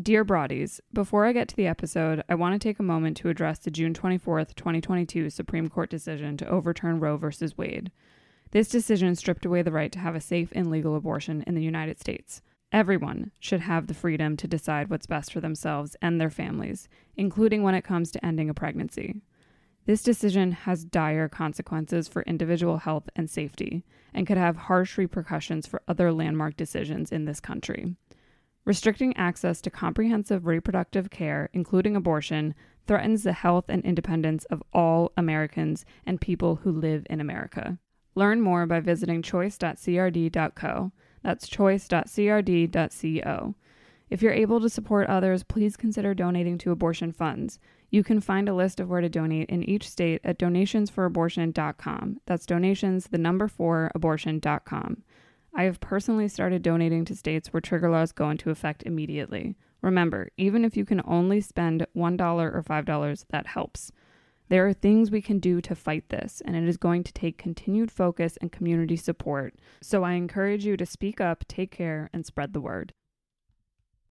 Dear Broadies, before I get to the episode, I want to take a moment to address the June 24th, 2022 Supreme Court decision to overturn Roe v. Wade. This decision stripped away the right to have a safe and legal abortion in the United States. Everyone should have the freedom to decide what's best for themselves and their families, including when it comes to ending a pregnancy. This decision has dire consequences for individual health and safety and could have harsh repercussions for other landmark decisions in this country restricting access to comprehensive reproductive care, including abortion, threatens the health and independence of all Americans and people who live in America. Learn more by visiting choice.crd.co. That's choice.crd.co. If you're able to support others, please consider donating to abortion funds. You can find a list of where to donate in each state at donationsforabortion.com. That's donations, the number four, abortion.com. I have personally started donating to states where trigger laws go into effect immediately. Remember, even if you can only spend $1 or $5, that helps. There are things we can do to fight this, and it is going to take continued focus and community support. So I encourage you to speak up, take care, and spread the word.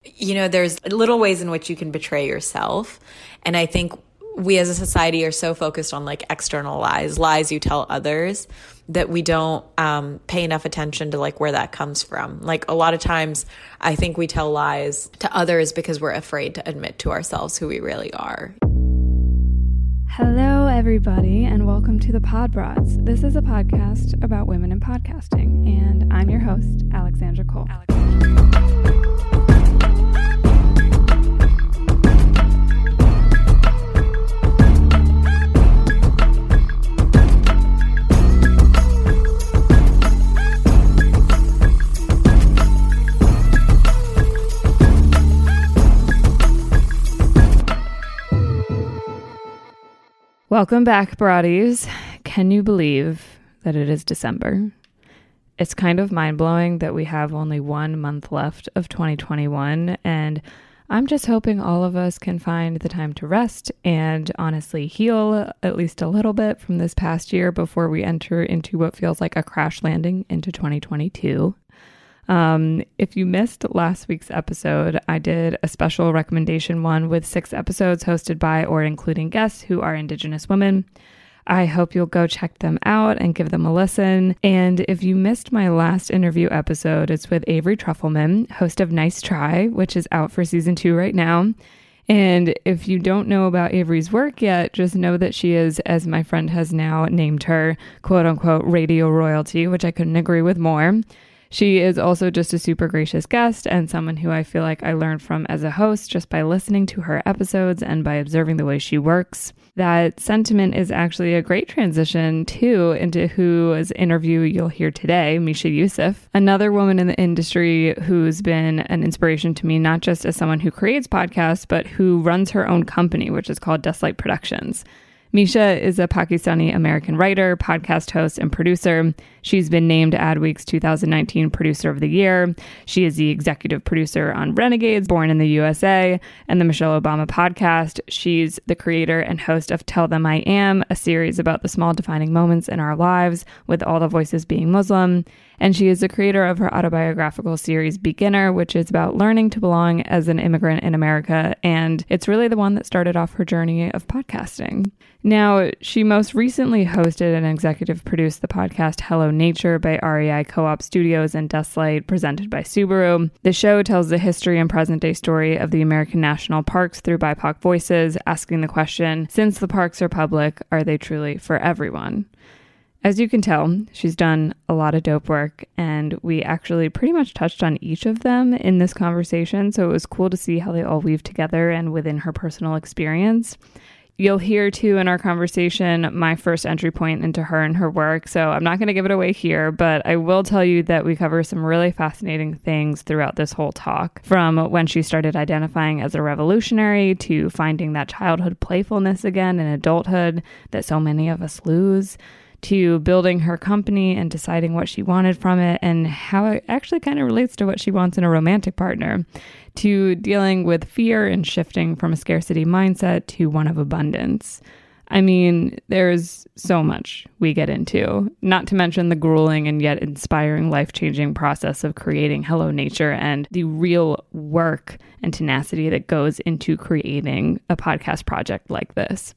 You know, there's little ways in which you can betray yourself. And I think we as a society are so focused on like external lies, lies you tell others, that we don't um, pay enough attention to like where that comes from. Like a lot of times, I think we tell lies to others because we're afraid to admit to ourselves who we really are. Hello, everybody, and welcome to the Pod Broads. This is a podcast about women in podcasting, and I'm your host, Alexandra Cole. Alexandra. Welcome back, Broadies. Can you believe that it is December? It's kind of mind blowing that we have only one month left of 2021, and I'm just hoping all of us can find the time to rest and honestly heal at least a little bit from this past year before we enter into what feels like a crash landing into 2022. Um, if you missed last week's episode, I did a special recommendation one with six episodes hosted by or including guests who are Indigenous women. I hope you'll go check them out and give them a listen. And if you missed my last interview episode, it's with Avery Trufelman, host of Nice Try, which is out for season two right now. And if you don't know about Avery's work yet, just know that she is, as my friend has now named her, quote unquote, radio royalty, which I couldn't agree with more. She is also just a super gracious guest and someone who I feel like I learned from as a host just by listening to her episodes and by observing the way she works. That sentiment is actually a great transition too into whose interview you'll hear today, Misha Euceph, another woman in the industry who's been an inspiration to me, not just as someone who creates podcasts, but who runs her own company, which is called Dustlight Productions. Misha is a Pakistani American writer, podcast host, and producer. She's been named Adweek's 2019 Producer of the Year. She is the executive producer on Renegades, Born in the USA, and the Michelle Obama podcast. She's the creator and host of Tell Them I Am, a series about the small defining moments in our lives, with all the voices being Muslim. And she is the creator of her autobiographical series Beginner, which is about learning to belong as an immigrant in America. And it's really the one that started off her journey of podcasting. Now, she most recently hosted and executive produced the podcast Hello Nature by REI Co op Studios and Dustlight, presented by Subaru. The show tells the history and present day story of the American national parks through BIPOC voices, asking the question since the parks are public, are they truly for everyone? As you can tell, she's done a lot of dope work, and we actually pretty much touched on each of them in this conversation. So it was cool to see how they all weave together and within her personal experience. You'll hear too in our conversation my first entry point into her and her work. So I'm not going to give it away here, but I will tell you that we cover some really fascinating things throughout this whole talk from when she started identifying as a revolutionary to finding that childhood playfulness again in adulthood that so many of us lose to building her company and deciding what she wanted from it and how it actually kind of relates to what she wants in a romantic partner, to dealing with fear and shifting from a scarcity mindset to one of abundance. I mean, there's so much we get into, not to mention the grueling and yet inspiring life changing process of creating Hello Nature and the real work and tenacity that goes into creating a podcast project like this.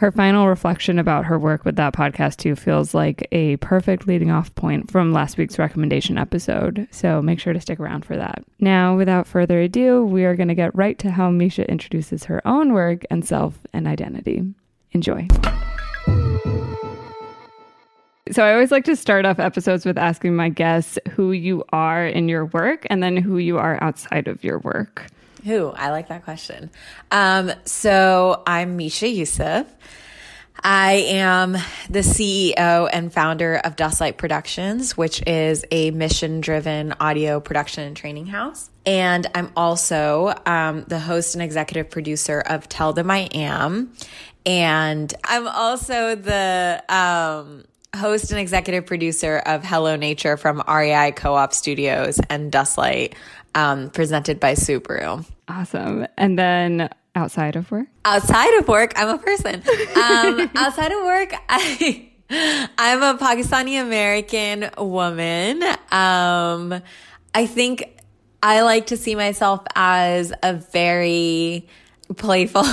Her final reflection about her work with that podcast, too, feels like a perfect leading off point from last week's recommendation episode. So make sure to stick around for that. Now, without further ado, we are going to get right to how Misha introduces her own work and self and identity. Enjoy. So, I always like to start off episodes with asking my guests who you are in your work and then who you are outside of your work. Who? I like that question. Um, so, I'm Misha Euceph. I am the CEO and founder of Dustlight Productions, which is a mission driven audio production and training house. And I'm also um, the host and executive producer of Tell Them I Am. And I'm also the um, host and executive producer of Hello Nature from REI Co op Studios and Dustlight, um, presented by Subaru. Awesome. And then outside of work? Outside of work, I'm a person. Um, outside of work, I. I'm a Pakistani American woman. Um, I think I like to see myself as a very playful,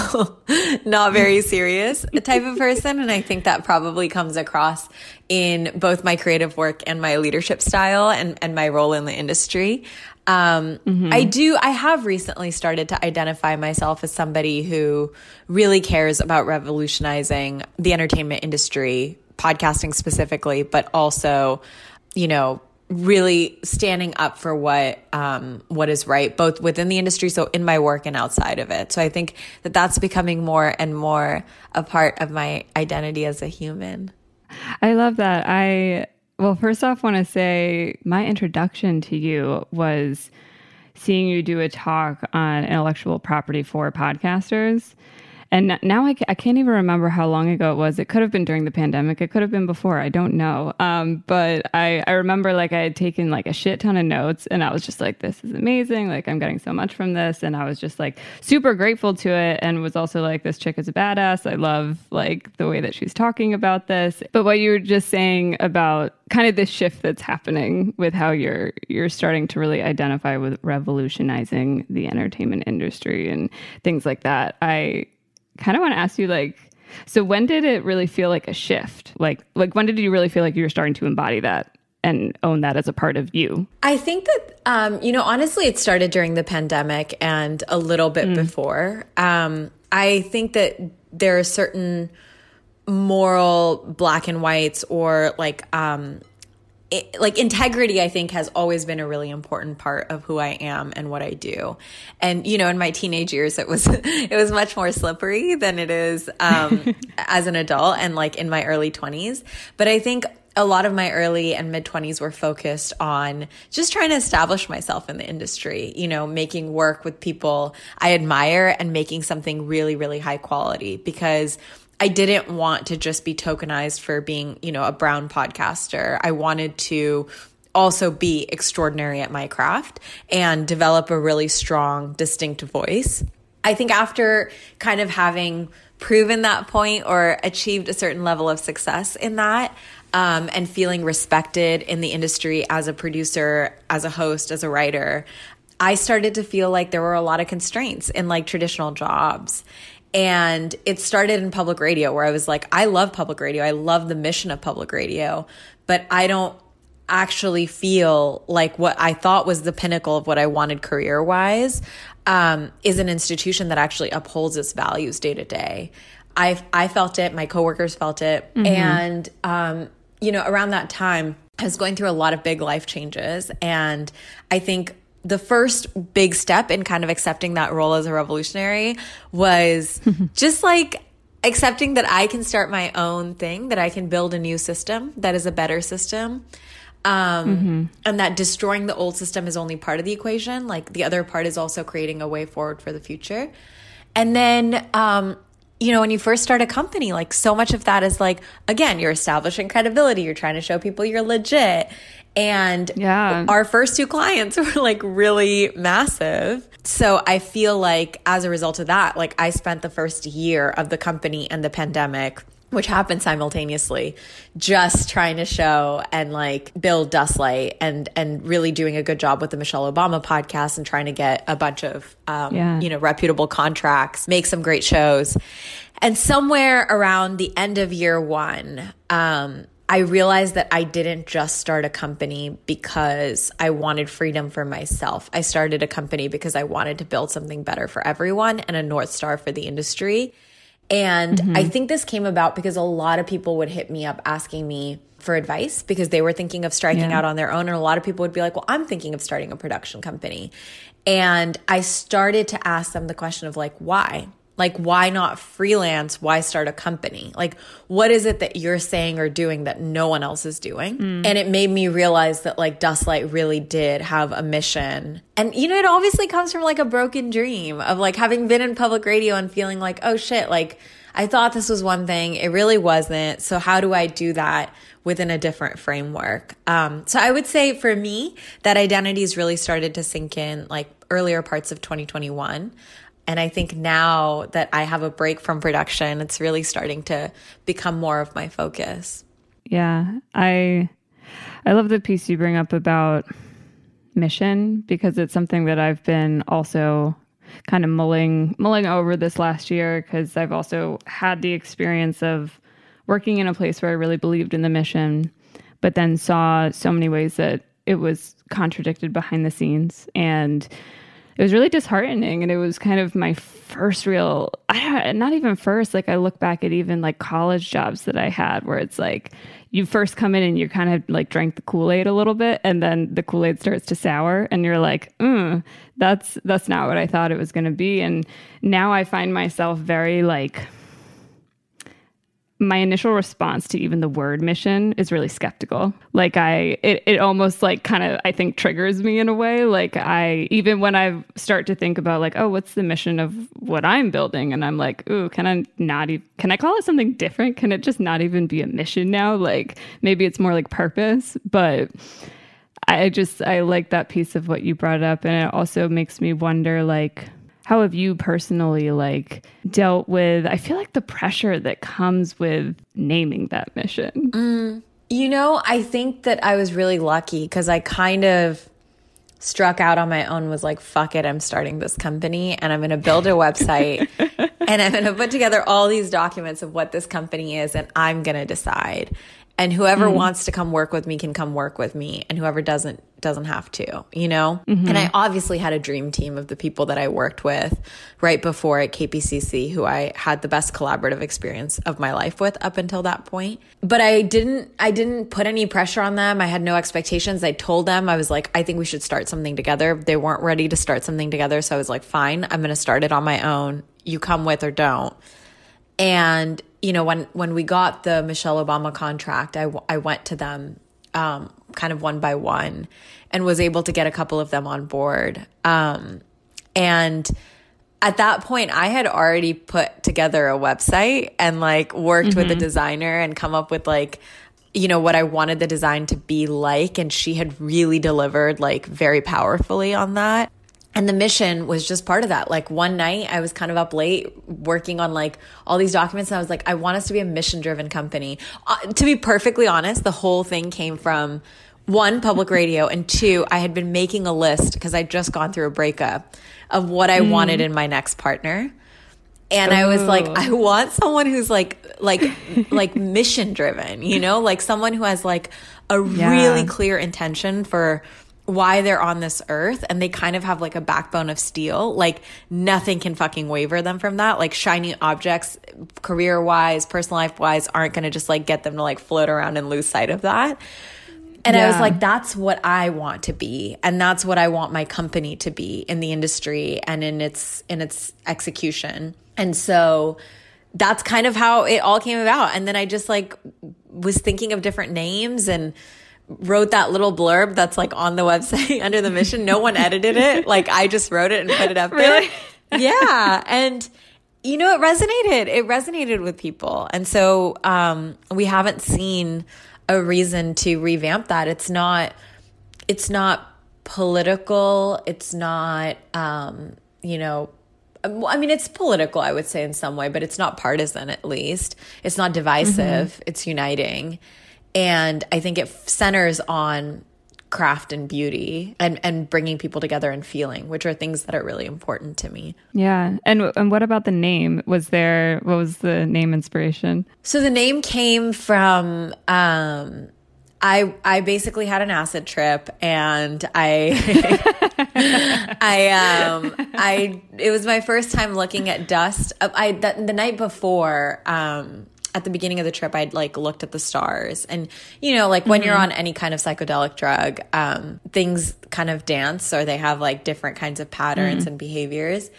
not very serious type of person. And I think that probably comes across in both my creative work and my leadership style and, and my role in the industry. Um, mm-hmm. I do, I have recently started to identify myself as somebody who really cares about revolutionizing the entertainment industry, podcasting specifically, but also, you know, really standing up for what um, what is right, both within the industry, so in my work and outside of it. So I think that that's becoming more and more a part of my identity as a human. I love that. I well, first off, want to say my introduction to you was seeing you do a talk on intellectual property for podcasters. And now I, I can't even remember how long ago it was. It could have been during the pandemic. It could have been before. I don't know. Um, but I, I remember like I had taken like a shit ton of notes and I was just like, this is amazing. Like I'm getting so much from this. And I was just like super grateful to it and was also like, this chick is a badass. I love like the way that she's talking about this. But what you were just saying about kind of this shift that's happening with how you're you're starting to really identify with revolutionizing the entertainment industry and things like that. I kind of want to ask you like so when did it really feel like a shift? Like like when did you really feel like you were starting to embody that and own that as a part of you? I think that um, you know honestly it started during the pandemic and a little bit mm. before. Um, i think that there are certain moral black and whites or like um, it, like integrity i think has always been a really important part of who i am and what i do. And you know in my teenage years it was it was much more slippery than it is um, as an adult and like in my early 20s but i think a lot of my early and mid 20s were focused on just trying to establish myself in the industry, you know, making work with people I admire and making something really, really high quality. Because I didn't want to just be tokenized for being, you know, a brown podcaster. I wanted to also be extraordinary at my craft and develop a really strong, distinct voice. I think after kind of having proven that point or achieved a certain level of success in that, um, and feeling respected in the industry as a producer, as a host, as a writer, I started to feel like there were a lot of constraints in like traditional jobs. And it started in public radio where I was like, I love public radio. I love the mission of public radio, but I don't actually feel like what I thought was the pinnacle of what I wanted career wise um, is an institution that actually upholds its values day to day. I I felt it. My coworkers felt it, mm-hmm. and um, you know, around that time, I was going through a lot of big life changes, and I think the first big step in kind of accepting that role as a revolutionary was just like accepting that I can start my own thing, that I can build a new system that is a better system. Um, mm-hmm. And that destroying the old system is only part of the equation. Like the other part is also creating a way forward for the future. And then, um, you know, when you first start a company, like so much of that is like, again, you're establishing credibility, you're trying to show people you're legit. And Yeah. our first two clients were like really massive. So I feel like as a result of that, like I spent the first year of the company and the pandemic which happened simultaneously just trying to show and like build dustlight and and really doing a good job with the michelle obama podcast and trying to get a bunch of um, Yeah. you know reputable contracts make some great shows and somewhere around the end of year one um, I realized that I didn't just start a company because I wanted freedom for myself. I started a company because I wanted to build something better for everyone and a North Star for the industry. And mm-hmm. I think this came about because a lot of people would hit me up asking me for advice because they were thinking of striking Yeah. out on their own. And a lot of people would be like, well, I'm thinking of starting a production company. And I started to ask them the question of like, why? Like, why not freelance? Why start a company? Like, what is it that you're saying or doing that no one else is doing? And it made me realize that like Dustlight really did have a mission. And, you know, it obviously comes from like a broken dream of like having been in public radio and feeling like, oh shit, like I thought this was one thing. It really wasn't. So how do I do that within a different framework? Um, so I would say for me, that identity's really started to sink in like earlier parts of 2021. And I think now that I have a break from production, it's really starting to become more of my focus. Yeah, I I love the piece you bring up about mission because it's something that I've been also kind of mulling mulling over this last year because I've also had the experience of working in a place where I really believed in the mission, but then saw so many ways that it was contradicted behind the scenes and it was really disheartening and it was kind of my first real not even first like i look back at even like college jobs that i had where it's like you first come in and you kind of like drank the kool-aid a little bit and then the kool-aid starts to sour and you're like mm, that's that's not what i thought it was going to be. And now i find myself very like my initial response to even the word mission is really skeptical. Like I it, it almost like kind of I think triggers me in a way. Like I even when I start to think about like, oh, what's the mission of what I'm building? And I'm like, ooh, can I not even can I call it something different? Can it just not even be a mission now? Like maybe it's more like purpose, but I just I like that piece of what you brought up and it also makes me wonder like how have you personally like dealt with i feel like the pressure that comes with naming that mission? Mm, you know, I think that I was really lucky because I kind of struck out on my own was like fuck it i'm starting this company and i'm going to build a website and i'm going to put together all these documents of what this company is and i'm going to decide and whoever hmm. wants to come work with me can come work with me and whoever doesn't doesn't have to you know? Mm-hmm. And i obviously had a dream team of the people that i worked with right before at kpcc who i had the best collaborative experience of my life with up until that point. But i didn't i didn't put any pressure on them. I had no expectations. I told them i was like i think we should start something together. They weren't ready to start something together so i was like fine i'm going to start it on my own. You come with or don't. And you know when when we got the Michelle Obama contract, I I went to them um, kind of one by one and was able to get a couple of them on board. Um, and at that point, I had already put together a website and like worked with a designer and come up with like you know what I wanted the design to be like, and she had really delivered like very powerfully on that. And the mission was just part of that. Like one night I was kind of up late working on like all these documents and I was like, I want us to be a mission driven company. Uh, to be perfectly honest, the whole thing came from one, public radio, and two, I had been making a list because I'd just gone through a breakup of what I wanted in my next partner. And I was like, I want someone who's like, like, like mission driven, you know, like someone who has like a Yeah. really clear intention for why they're on this earth and they kind of have like a backbone of steel. Like nothing can fucking waver them from that. Like shiny objects, career wise, personal life wise, aren't going to just like get them to like float around and lose sight of that. And I was like, that's what I want to be. And that's what I want my company to be in the industry and in its in its execution. And so that's kind of how it all came about. And then I just like was thinking of different names and wrote that little blurb that's like on the website under the mission. No one edited it. Like I just wrote it and put it up Really? there. Yeah. And you know, it resonated. It resonated with people. And so um, we haven't seen a reason to revamp that. It's not it's not political. It's not, um, you know, I mean, it's political, I would say, in some way, but it's not partisan, at least. It's not divisive, mm-hmm. it's uniting. And I think it centers on craft and beauty and and bringing people together and feeling which are things that are really important to me. Yeah. And and what about the name? Was there what was the name inspiration? So the name came from um I I basically had an acid trip and I I um I it was my first time looking at dust. I the, the night before um at the beginning of the trip I'd like looked at the stars and you know like when mm-hmm. you're on any kind of psychedelic drug um things kind of dance or they have like different kinds of patterns mm-hmm. and behaviors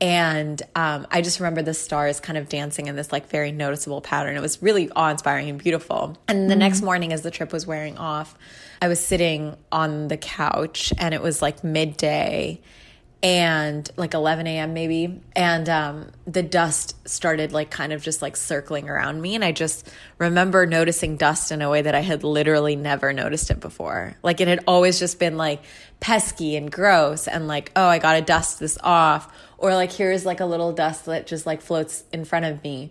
and um, I just remember the stars kind of dancing in this like very noticeable pattern. It was really awe inspiring and beautiful. And the mm-hmm. next morning, as the trip was wearing off, I was sitting on the couch and it was like midday and like 11 a.m. maybe. And um, the dust started like kind of just like circling around me. And I just remember noticing dust in a way that I had literally never noticed it before. Like it had always just been like pesky and gross and like, oh, I got to dust this off or like here's like a little dust that just like floats in front of me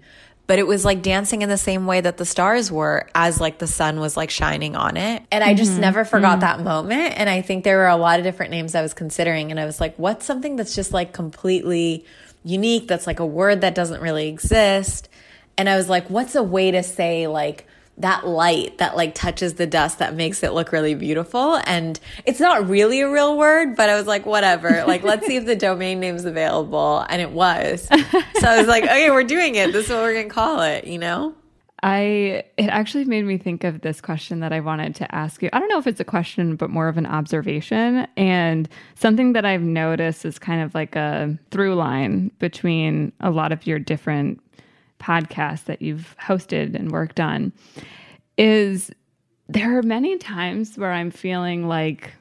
but it was like dancing in the same way that the stars were as like the sun was like shining on it and i just mm-hmm. never forgot mm-hmm. that moment and i think there were a lot of different names i was considering and i was like what's something that's just like completely unique that's like a word that doesn't really exist and i was like what's a way to say like that light that like touches the dust that makes it look really beautiful. And it's not really a real word, but I was like, whatever. Like, let's see if the domain name's available. And it was. So I was like, okay, we're doing it. This is what we're going to call it, you know? I it actually made me think of this question that I wanted to ask you. I don't know if it's a question, but more of an observation. And something that I've noticed is kind of like a through line between a lot of your different podcasts that you've hosted and worked on is there are many times where I'm feeling like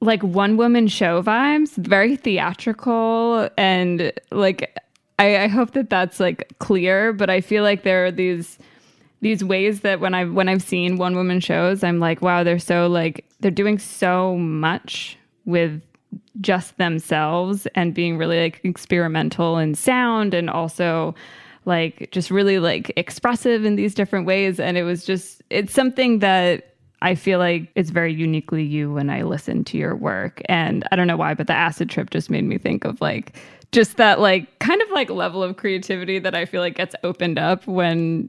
like one woman show vibes, very theatrical and like I, I hope that that's like clear, but I feel like there are these these ways that when I've when I've seen one woman shows, I'm like, wow, they're so like they're doing so much with just themselves and being really like experimental in sound and also like just really like expressive in these different ways. And it was just it's something that I feel like it's very uniquely you when I listen to your work. And I don't know why but the acid trip just made me think of like just that like kind of like level of creativity that I feel like gets opened up when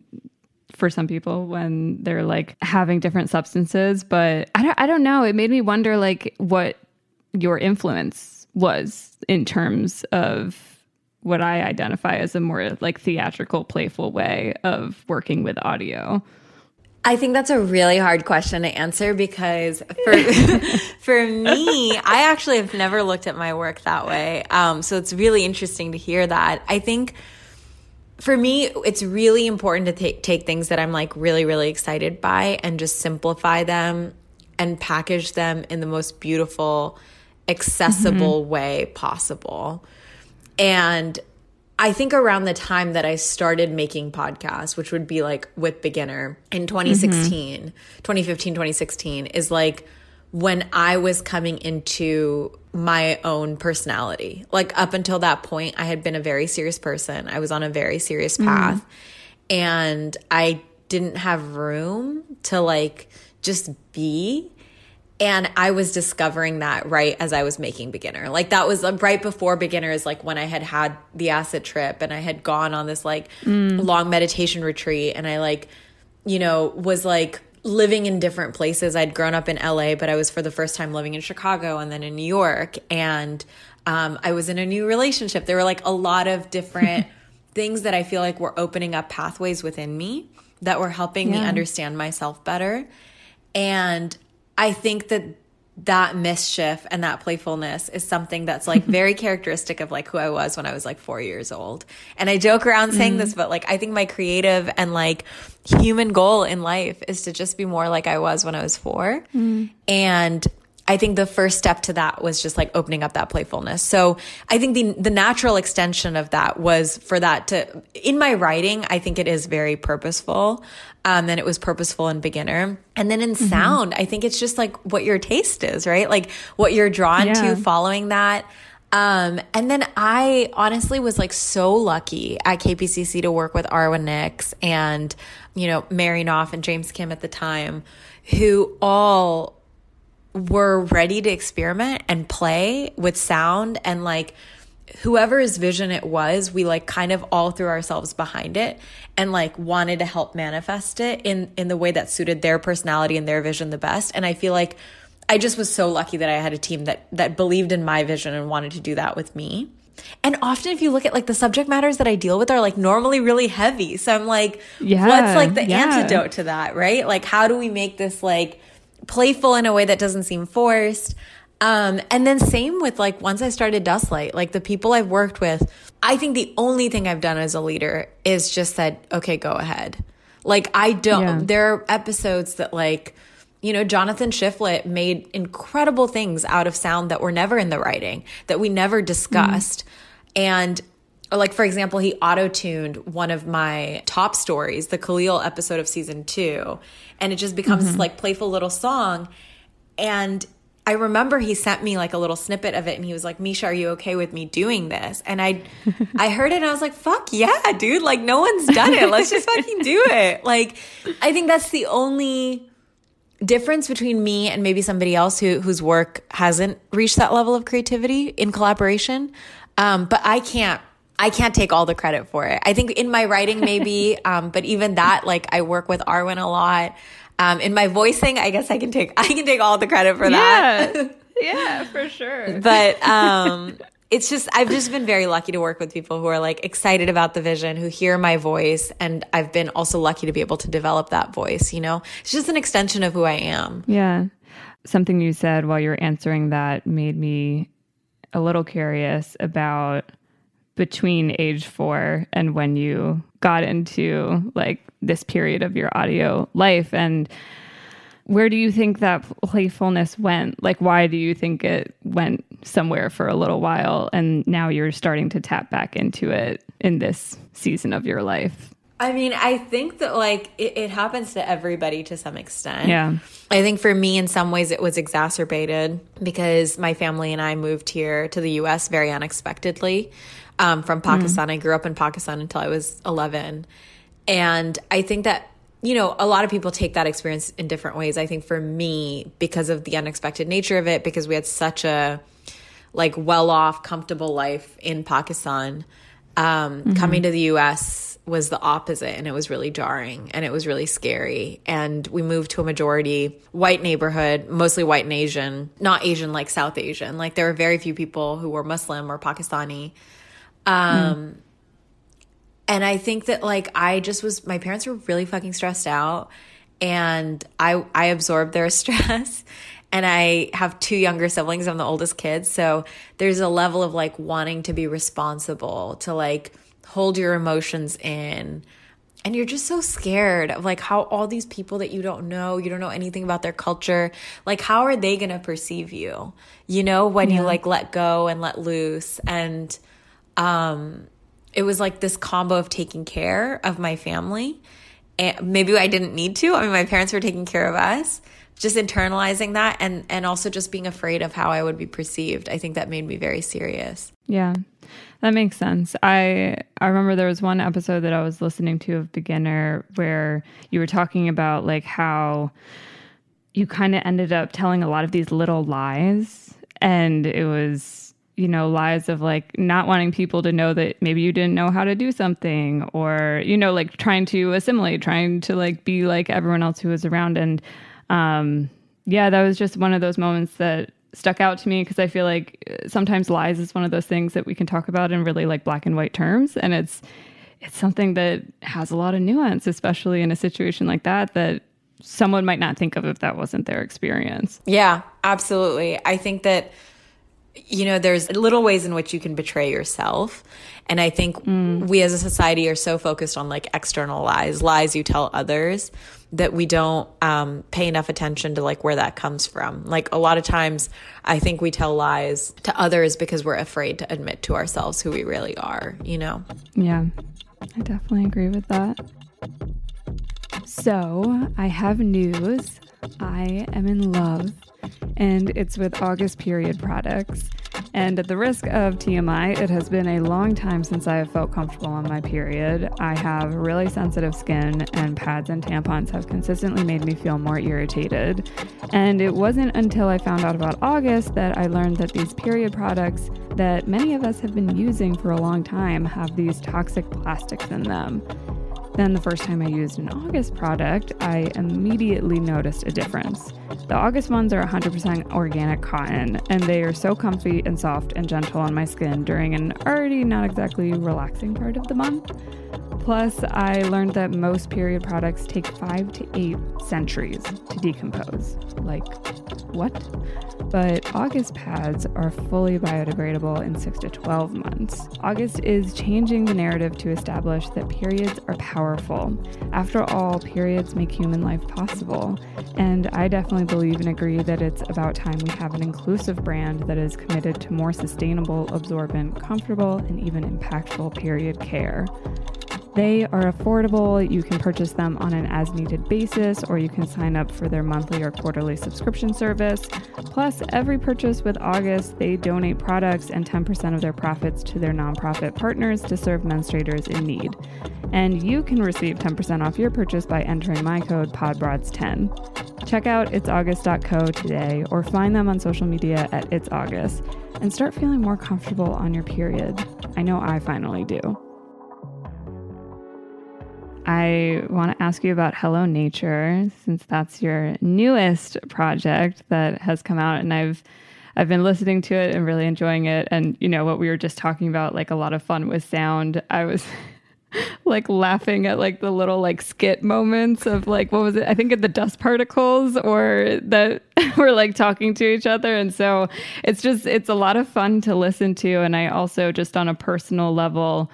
for some people when they're like having different substances. But I don't I don't know. It made me wonder like what your influence was in terms of what I identify as a more like theatrical, playful way of working with audio? I think that's a really hard question to answer because for for me, I actually have never looked at my work that way. Um, so it's really interesting to hear that. I think for me, it's really important to take take things that I'm like really really excited by and just simplify them and package them in the most beautiful, accessible mm-hmm. way possible. And I think around the time that I started making podcasts, which would be like with beginner in 2016, mm-hmm. 2015, 2016, is like when I was coming into my own personality. Like up until that point, I had been a very serious person. I was on a very serious mm-hmm. path. Mm-hmm. And I didn't have room to like just be and I was discovering that right as I was making beginner. Like that was right before beginners, like when I had had the acid trip and I had gone on this like mm. long meditation retreat and I like, you know, was like living in different places. I'd grown up in LA, but I was for the first time living in Chicago and then in New York. And um, I was in a new relationship. There were like a lot of different things that I feel like were opening up pathways within me that were helping yeah. me understand myself better. And I think that that mischief and that playfulness is something that's like very characteristic of like who I was when I was like 4 years old. And I joke around saying mm. this but like I think my creative and like human goal in life is to just be more like I was when I was 4. Mm. And I think the first step to that was just like opening up that playfulness. So I think the the natural extension of that was for that to in my writing, I think it is very purposeful. Um, and it was purposeful in beginner. And then in mm-hmm. sound, I think it's just like what your taste is, right? Like what you're drawn yeah. to following that. Um, and then I honestly was like so lucky at KPCC to work with Arwen Nix and, you know, Mary Knopf and James Kim at the time, who all were ready to experiment and play with sound and like whoever's vision it was, we like kind of all threw ourselves behind it and like wanted to help manifest it in in the way that suited their personality and their vision the best. And I feel like I just was so lucky that I had a team that that believed in my vision and wanted to do that with me. And often if you look at like the subject matters that I deal with are like normally really heavy. So I'm like, yeah, what's like the yeah. antidote to that, right? Like how do we make this like playful in a way that doesn't seem forced? Um, and then same with like once I started Dustlight, like the people I've worked with, I think the only thing I've done as a leader is just said, okay, go ahead. Like I don't, yeah. there are episodes that like, you know, Jonathan Shiflett made incredible things out of sound that were never in the writing, that we never discussed. Mm. And like for example, he auto-tuned one of my top stories, the Khalil episode of season two, and it just becomes mm-hmm. this like playful little song. And I remember he sent me like a little snippet of it and he was like, Misha, are you okay with me doing this? And I I heard it and I was like, fuck yeah, dude. Like no one's done it. Let's just fucking do it. Like I think that's the only difference between me and maybe somebody else who whose work hasn't reached that level of creativity in collaboration. Um, but I can't I can't take all the credit for it. I think in my writing maybe, um, but even that, like I work with Arwen a lot. Um, in my voicing, I guess I can take I can take all the credit for that. Yeah, yeah for sure. but um, it's just I've just been very lucky to work with people who are like excited about the vision, who hear my voice, and I've been also lucky to be able to develop that voice. You know, it's just an extension of who I am. Yeah. Something you said while you were answering that made me a little curious about between age four and when you got into like this period of your audio life and where do you think that playfulness went like why do you think it went somewhere for a little while and now you're starting to tap back into it in this season of your life I mean, I think that like it, it, happens to everybody to some extent. Yeah. I think for me, in some ways, it was exacerbated because my family and I moved here to the US very unexpectedly um, from Pakistan. Mm. I grew up in Pakistan until I was 11. And I think that, you know, a lot of people take that experience in different ways. I think for me, because of the unexpected nature of it, because we had such a like well off, comfortable life in Pakistan, um, mm-hmm. coming to the US was the opposite and it was really jarring and it was really scary. And we moved to a majority white neighborhood, mostly white and Asian, not Asian like South Asian. Like there were very few people who were Muslim or Pakistani. Um, mm. And I think that like I just was, my parents were really fucking stressed out, and I I absorbed their stress. And I have two younger siblings. I'm the oldest kid, so there's a level of like wanting to be responsible, to like hold your emotions in. And you're just so scared of like how all these people that you don't know, you don't know anything about their culture, like how are they going to perceive you? You know, when yeah. you like let go and let loose and um, it was like this combo of taking care of my family. And maybe I didn't need to. I mean, my parents were taking care of us. Just internalizing that and and also just being afraid of how I would be perceived. I think that made me very serious. Yeah. That makes sense. I I remember there was one episode that I was listening to of Beginner where you were talking about like how you kind of ended up telling a lot of these little lies and it was you know, lies of like not wanting people to know that maybe you didn't know how to do something or, you know, like trying to assimilate, trying to like be like everyone else who was around. And um, yeah, that was just one of those moments that stuck out to me because I feel like uh, sometimes lies is one of those things that we can talk about in really like black and white terms. And it's, it's something that has a lot of nuance, especially in a situation like that, that someone might not think of if that wasn't their experience. Yeah, absolutely. I think that you know, there's little ways in which you can betray yourself. And I think mm. we as a society are so focused on like external lies, lies you tell others, that we don't um, pay enough attention to like where that comes from. Like a lot of times, I think we tell lies to others because we're afraid to admit to ourselves who we really are, you know? Yeah, I definitely agree with that. So I have news. I am in love, and it's with August Period products. And at the risk of TMI, it has been a long time since I have felt comfortable on my period. I have really sensitive skin, and pads and tampons have consistently made me feel more irritated. And it wasn't until I found out about August that I learned that these period products that many of us have been using for a long time have these toxic plastics in them. Then, the first time I used an August product, I immediately noticed a difference. The August ones are 100% organic cotton, and they are so comfy and soft and gentle on my skin during an already not exactly relaxing part of the month. Plus, I learned that most period products take five to eight centuries to decompose. Like, what? But August pads are fully biodegradable in 6 to 12 months. August is changing the narrative to establish that periods are powerful. After all, periods make human life possible. And I definitely believe and agree that it's about time we have an inclusive brand that is committed to more sustainable, absorbent, comfortable, and even impactful period care. They are affordable. You can purchase them on an as needed basis, or you can sign up for their monthly or quarterly subscription service. Plus, every purchase with August, they donate products and 10% of their profits to their nonprofit partners to serve menstruators in need. And you can receive 10% off your purchase by entering my code PODBROADS10. Check out itsaugust.co today or find them on social media at itsaugust and start feeling more comfortable on your period. I know I finally do. I want to ask you about Hello Nature since that's your newest project that has come out and I've I've been listening to it and really enjoying it and you know what we were just talking about like a lot of fun with sound. I was like laughing at like the little like skit moments of like what was it? I think of the dust particles or that we're like talking to each other and so it's just it's a lot of fun to listen to and I also just on a personal level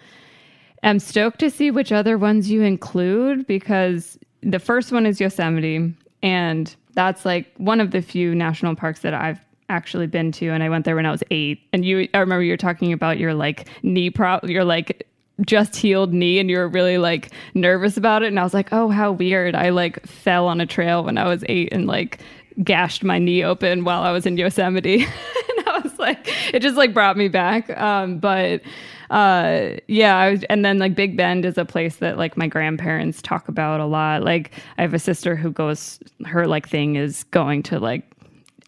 am stoked to see which other ones you include because the first one is Yosemite, and that's like one of the few national parks that I've actually been to and I went there when I was 8 and you I remember you were talking about your like knee prop your like just healed knee and you were really like nervous about it. And I was like oh how weird. I like fell on a trail when I was 8 and like gashed my knee open while I was in Yosemite. And I was like it just like brought me back. Um but uh, yeah, I was, and then like Big Bend is a place that like my grandparents talk about a lot. Like I have a sister who goes, her like thing is going to like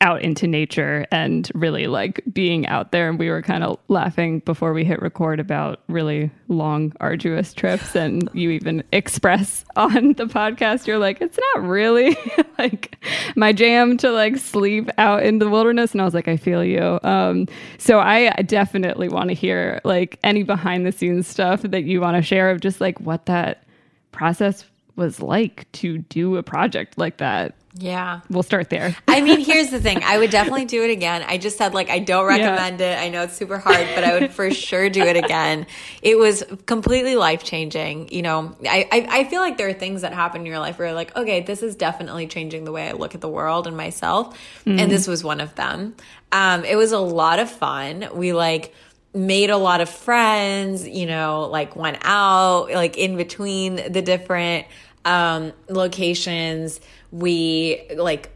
out into nature and really like being out there. And we were kind of laughing before we hit record about really long, arduous trips. And you even express on the podcast, you're like, it's not really like my jam to like sleep out in the wilderness. And I was like, I feel you. Um, so I definitely want to hear like any behind the scenes stuff that you want to share of just like what that process was like to do a project like that. Yeah. We'll start there. I mean, here's the thing. I would definitely do it again. I just said like I don't recommend yeah. it. I know it's super hard, but I would for sure do it again. It was completely life changing. You know, I, I, I feel like there are things that happen in your life where you're like, okay, this is definitely changing the way I look at the world and myself. Mm-hmm. And this was one of them. Um, it was a lot of fun. We like made a lot of friends, you know, like went out, like in between the different um, locations we like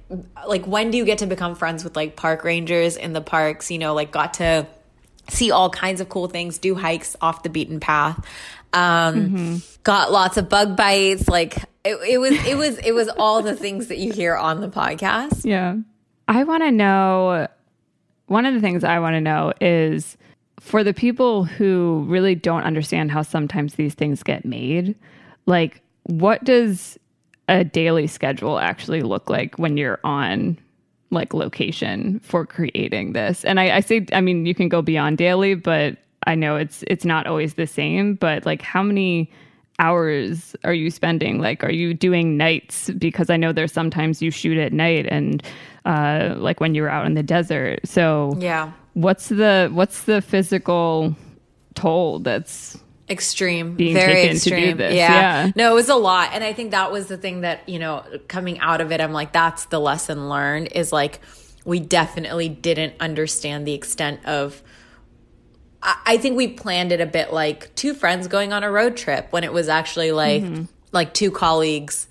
like when do you get to become friends with like park rangers in the parks? You know like got to see all kinds of cool things do hikes off the beaten path. Um mm-hmm. got lots of bug bites. Like it, it was it was it was all the things that you hear on the podcast. Yeah. I want to know one of the things i want to know is for the people who really don't understand how sometimes these things get made like what does a daily schedule actually look like when you're on like location for creating this? And I, I say, I mean, you can go beyond daily, but I know it's it's not always the same. But like, how many hours are you spending? Like, are you doing nights? Because I know there's sometimes you shoot at night and uh, like when you're out in the desert. So Yeah. what's the what's the physical toll that's extreme being very taken to do extreme this, Yeah. yeah. no it was a lot and i think that was the thing that you know coming out of it i'm like that's the lesson learned is like we definitely didn't understand the extent of I I think we planned it a bit like two friends going on a road trip when it was actually like Mm-hmm. like two colleagues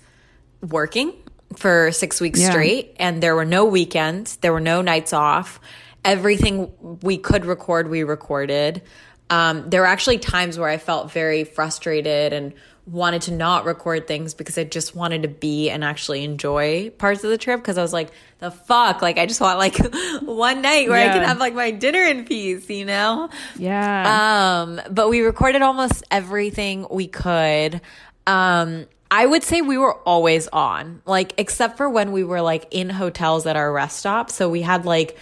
working for six weeks Yeah. straight and there were no weekends there were no nights off everything we could record we recorded um, there were actually times where i felt very frustrated and wanted to not record things because i just wanted to be and actually enjoy parts of the trip because i was like the fuck like i just want like one night where i can have like my dinner in peace you know yeah. um, but we recorded almost everything we could. Um, I would say we were always on, like, except for when we were like in hotels at our rest stop. So we had like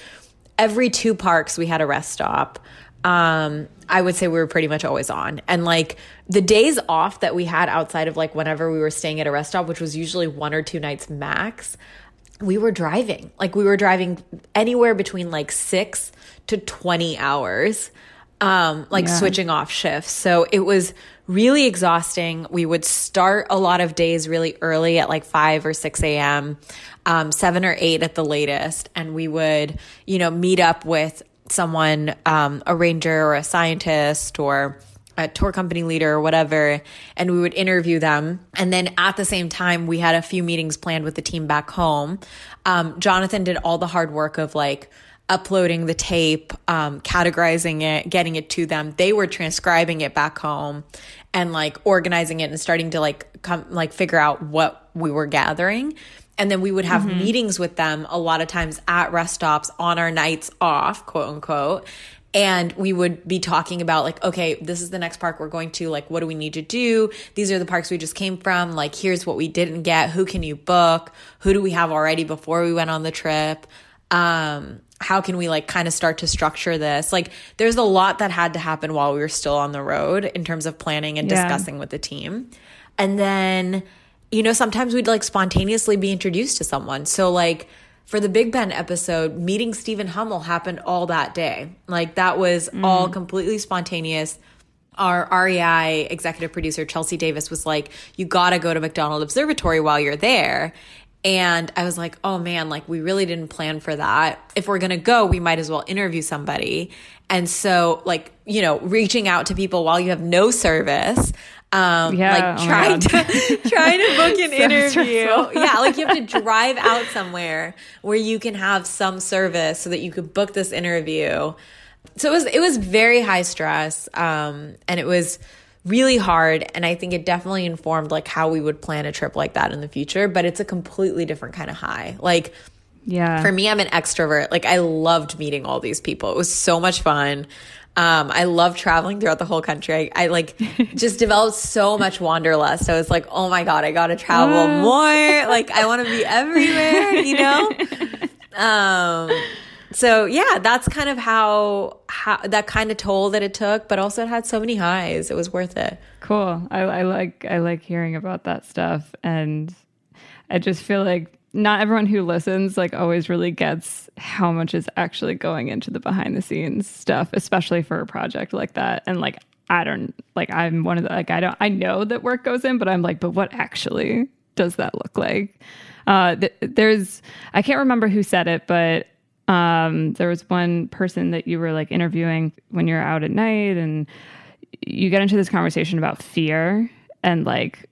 every two parks, we had a rest stop. Um, I would say we were pretty much always on. And like the days off that we had outside of like whenever we were staying at a rest stop, which was usually one or two nights max, we were driving. Like we were driving anywhere between like six to 20 hours, um, like Yeah. switching off shifts. So it was really exhausting. We would start a lot of days really early at like 5 or 6 a.m., um, 7 or 8 at the latest. And we would, you know, meet up with someone, um, a ranger or a scientist or a tour company leader or whatever, and we would interview them. And then at the same time, we had a few meetings planned with the team back home. Um, Jonathan did all the hard work of like uploading the tape, um, categorizing it, getting it to them. They were transcribing it back home and like organizing it and starting to like come like figure out what we were gathering. And then we would have meetings with them a lot of times at rest stops on our nights off, quote unquote. And we would be talking about like okay this is the next park we're going to like what do we need to do? These are the parks we just came from. Like here's what we didn't get. Who can you book? Who do we have already before we went on the trip? Um how can we like kind of start to structure this? Like there's a lot that had to happen while we were still on the road in terms of planning and Yeah. discussing with the team. And then you know sometimes we'd like spontaneously be introduced to someone so like for the Big Bend episode, meeting Stephen Hummel happened all that day. Like that was mm. all completely spontaneous. Our REI executive producer, Chelsea Davis, was like, You gotta go to McDonald Observatory while you're there. And I was like, Oh man, like we really didn't plan for that. If we're gonna go, we might as well interview somebody. And so, like, you know, reaching out to people while you have no service. Um, Yeah, like oh trying to trying to book an So interview. stressful. Yeah, like you have to drive out somewhere where you can have some service so that you could book this interview. So it was it was very high stress, um, and it was really hard. And I think it definitely informed like how we would plan a trip like that in the future. But it's a completely different kind of high. Like yeah. for me, I'm an extrovert. Like I loved meeting all these people. It was so much fun. Um, I love traveling throughout the whole country. I, I like just developed so much wanderlust. I was like, oh my god, I got to travel more. Like I want to be everywhere. You know. Um. So yeah, that's kind of how how that kind of toll that it took, but also it had so many highs. It was worth it. Cool. I, I like I like hearing about that stuff, and I just feel like not everyone who listens like always really gets how much is actually going into the behind the scenes stuff, especially for a project like that. And like I don't like I'm one of the like I don't I know that work goes in, but I'm like, but what actually does that look like? Uh, th- there's I can't remember who said it, but um, there was one person that you were like interviewing when you're out at night and you get into this conversation about fear and like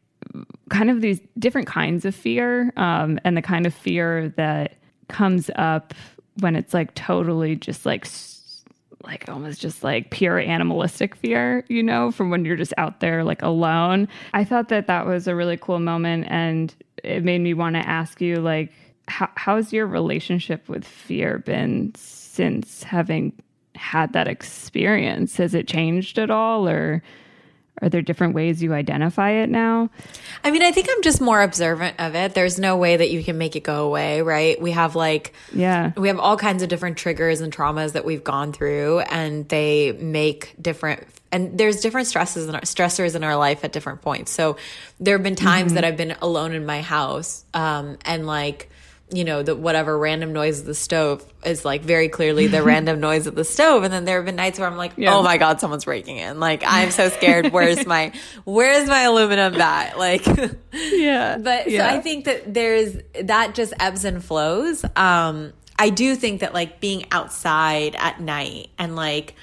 kind of these different kinds of fear um, and the kind of fear that comes up when it's like totally just like like almost just like pure animalistic fear you know from when you're just out there like alone. I thought that that was a really cool moment and it made me want to ask you like how, how's your relationship with fear been since having had that experience? Has it changed at all or are there different ways you identify it now I mean, I think I'm just more observant of it. There's no way that you can make it go away, right? We have like yeah we have all kinds of different triggers and traumas that we've gone through and they make different and there's different stresses and stressors in our life at different points. So there have been times mm-hmm. that I've been alone in my house, um, and like you know, the whatever random noise of the stove is like very clearly the random noise of the stove. And then there have been nights where I'm like, yeah. oh my God, someone's breaking in. Like, I'm so scared. Where's my, where's my aluminum bat? Like, yeah. But yeah. so I think that there's, that just ebbs and flows. Um, I do think that like being outside at night and like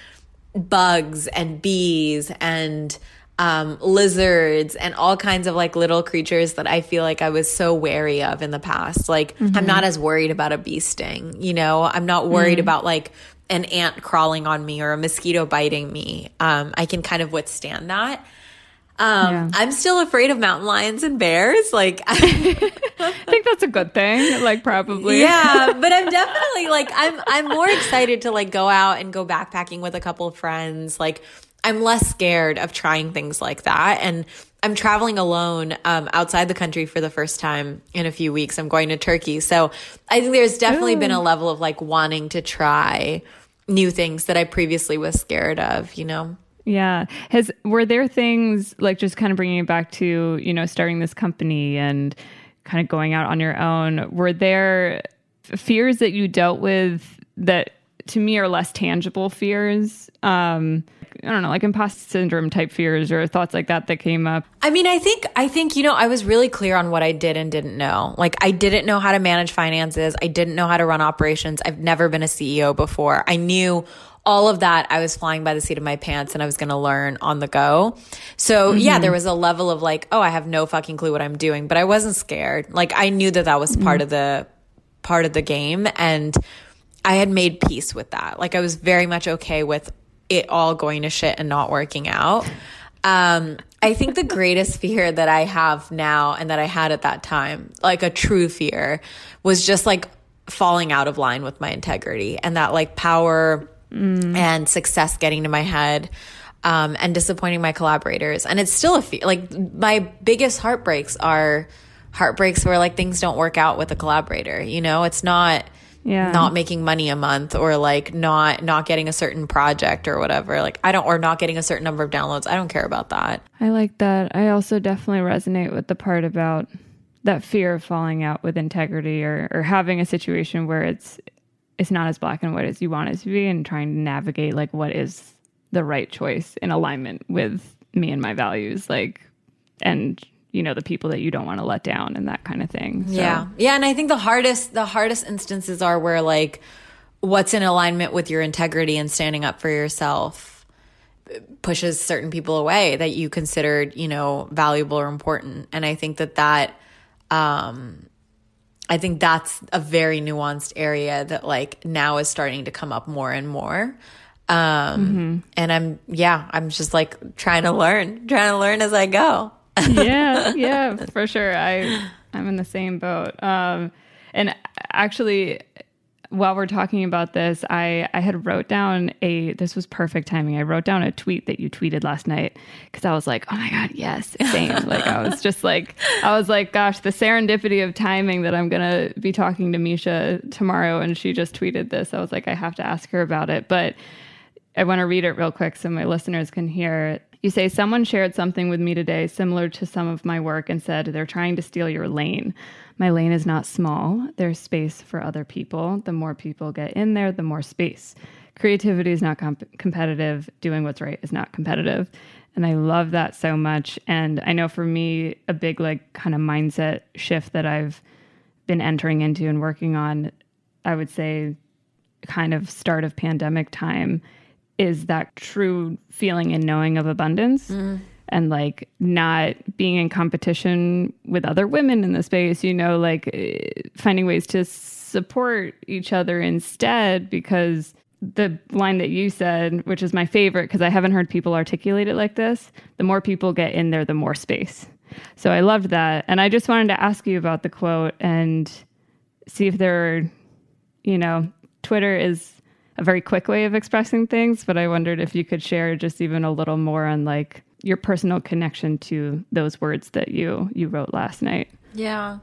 bugs and bees and, um, lizards and all kinds of like little creatures that I feel like I was so wary of in the past. Like, mm-hmm. I'm not as worried about a bee sting, you know, I'm not worried mm-hmm. about like an ant crawling on me or a mosquito biting me. Um, I can kind of withstand that. Um, yeah. I'm still afraid of mountain lions and bears. Like, I think that's a good thing. Like, probably. Yeah, but I'm definitely like, I'm, I'm more excited to like go out and go backpacking with a couple of friends. Like, I'm less scared of trying things like that. And I'm traveling alone um, outside the country for the first time in a few weeks. I'm going to Turkey. So I think there's definitely Ooh. been a level of like wanting to try new things that I previously was scared of, you know? Yeah. Has were there things like just kind of bringing it back to, you know, starting this company and kind of going out on your own, were there fears that you dealt with that to me are less tangible fears? Um I don't know, like imposter syndrome type fears or thoughts like that that came up? I mean, I think I think you know, I was really clear on what I did and didn't know. Like I didn't know how to manage finances. I didn't know how to run operations. I've never been a CEO before. I knew all of that I was flying by the seat of my pants and I was going to learn on the go. So, mm-hmm. yeah, there was a level of like, oh, I have no fucking clue what I'm doing, but I wasn't scared. Like I knew that that was mm-hmm. part of the part of the game and I had made peace with that. Like I was very much okay with it all going to shit and not working out. Um, I think the greatest fear that I have now and that I had at that time, like a true fear, was just like falling out of line with my integrity and that like power mm. and success getting to my head. Um, and disappointing my collaborators. And it's still a fear. Like my biggest heartbreaks are heartbreaks where like things don't work out with a collaborator. You know, it's not yeah. not making money a month or like not not getting a certain project or whatever. Like i don't or not getting a certain number of downloads. I don't care about that. I like that. I also definitely resonate with the part about that fear of falling out with integrity or or having a situation where it's it's not as black and white as you want it to be and trying to navigate like what is the right choice in alignment with me and my values like and you know the people that you don't want to let down and that kind of thing so. yeah yeah and i think the hardest the hardest instances are where like what's in alignment with your integrity and standing up for yourself pushes certain people away that you considered you know valuable or important and i think that that um i think that's a very nuanced area that like now is starting to come up more and more um mm-hmm. and i'm yeah i'm just like trying to learn trying to learn as i go yeah, yeah, for sure. I I'm in the same boat. Um, and actually, while we're talking about this, I I had wrote down a this was perfect timing. I wrote down a tweet that you tweeted last night because I was like, oh my god, yes, same. like I was just like I was like, gosh, the serendipity of timing that I'm gonna be talking to Misha tomorrow, and she just tweeted this. I was like, I have to ask her about it, but. I want to read it real quick so my listeners can hear it. You say, Someone shared something with me today similar to some of my work and said, They're trying to steal your lane. My lane is not small. There's space for other people. The more people get in there, the more space. Creativity is not comp- competitive. Doing what's right is not competitive. And I love that so much. And I know for me, a big, like, kind of mindset shift that I've been entering into and working on, I would say, kind of start of pandemic time is that true feeling and knowing of abundance mm. and like not being in competition with other women in the space, you know, like eh, finding ways to support each other instead because the line that you said, which is my favorite because I haven't heard people articulate it like this, the more people get in there, the more space. So I loved that. And I just wanted to ask you about the quote and see if there are, you know, Twitter is a very quick way of expressing things, but I wondered if you could share just even a little more on like your personal connection to those words that you you wrote last night. Yeah.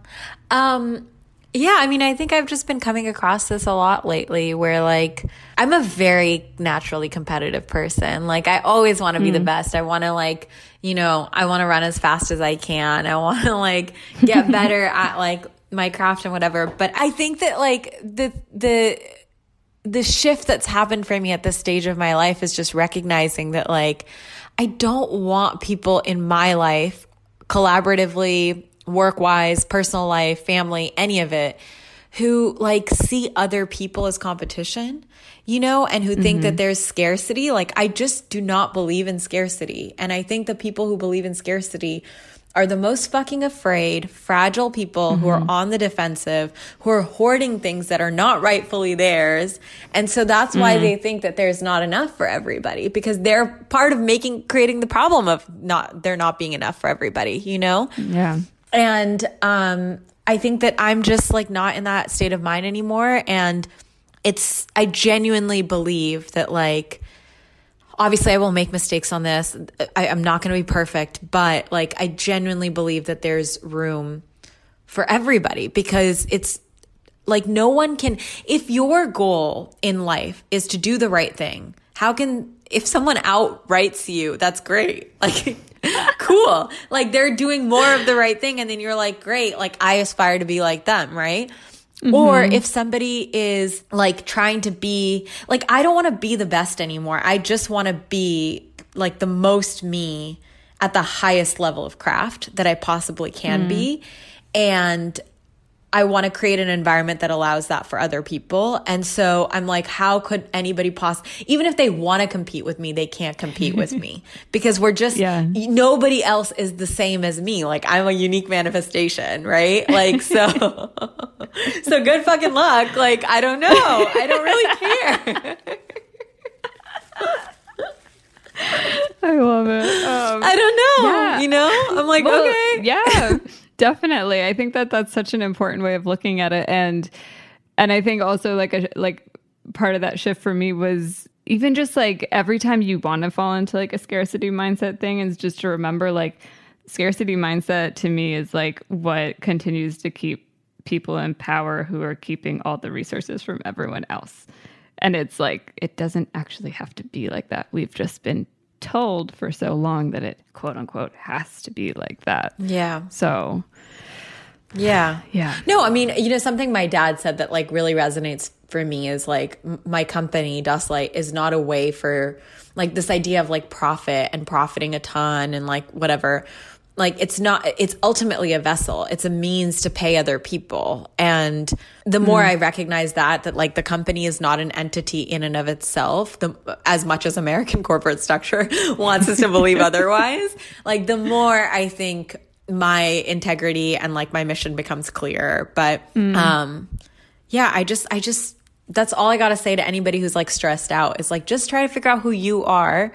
Um Yeah, I mean, I think I've just been coming across this a lot lately where like I'm a very naturally competitive person. Like I always want to be the best. I want to like, you know, I want to run as fast as I can. I want to like get better at like my craft and whatever. But I think that like the the the shift that's happened for me at this stage of my life is just recognizing that like I don't want people in my life collaboratively work wise, personal life, family, any of it, who like see other people as competition, you know, and who think that mm-hmm. there's scarcity. Like, I just do not believe in scarcity. And I think the people who believe in scarcity are the most fucking afraid, fragile people who are on the defensive, who are hoarding things that are not rightfully theirs. And so that's why they think that there's not enough for everybody because they're part of making, creating the problem of not, there not being enough for everybody, you know? Yeah. And um, I think that I'm just like not in that state of mind anymore. And it's, I genuinely believe that like, obviously I will make mistakes on this. I, I'm not going to be perfect, but like, I genuinely believe that there's room for everybody because it's like no one can, if your goal in life is to do the right thing, how can, if someone outrights you, that's great. Like, cool. Like they're doing more of the right thing. And then you're like, great. Like I aspire to be like them. Right. Or mm-hmm. if somebody is like trying to be like, I don't want to be the best anymore. I just want to be like the most me at the highest level of craft that I possibly can mm. be. And I want to create an environment that allows that for other people. And so I'm like, how could anybody possibly, even if they want to compete with me, they can't compete with me because we're just, Yeah. nobody else is the same as me. Like I'm a unique manifestation, right? Like, so, so good fucking luck. Like, I don't know. I don't really care. I love it. Um, I don't know. Yeah. You know, I'm like, Well, okay. yeah, definitely. I think that that's such an important way of looking at it, and and I think also like a like part of that shift for me was even just like every time you want to fall into like a scarcity mindset thing is just to remember like scarcity mindset to me is like what continues to keep people in power who are keeping all the resources from everyone else. And it's like, it doesn't actually have to be like that. We've just been told for so long that it, quote unquote, has to be like that. Yeah. So, Yeah. yeah. No, I mean, you know, something my dad said that like really resonates for me is like my company, Dustlight, is not a way for like this idea of like profit and profiting a ton and like whatever. Like it's not, it's ultimately a vessel. It's a means to pay other people. And the more I recognize that, that like the company is not an entity in and of itself, the, as much as American corporate structure wants us to believe otherwise, like the more I think my integrity and like my mission becomes clear. But um yeah, I just I just that's all I got to say to anybody who's like stressed out is like just try to figure out who you are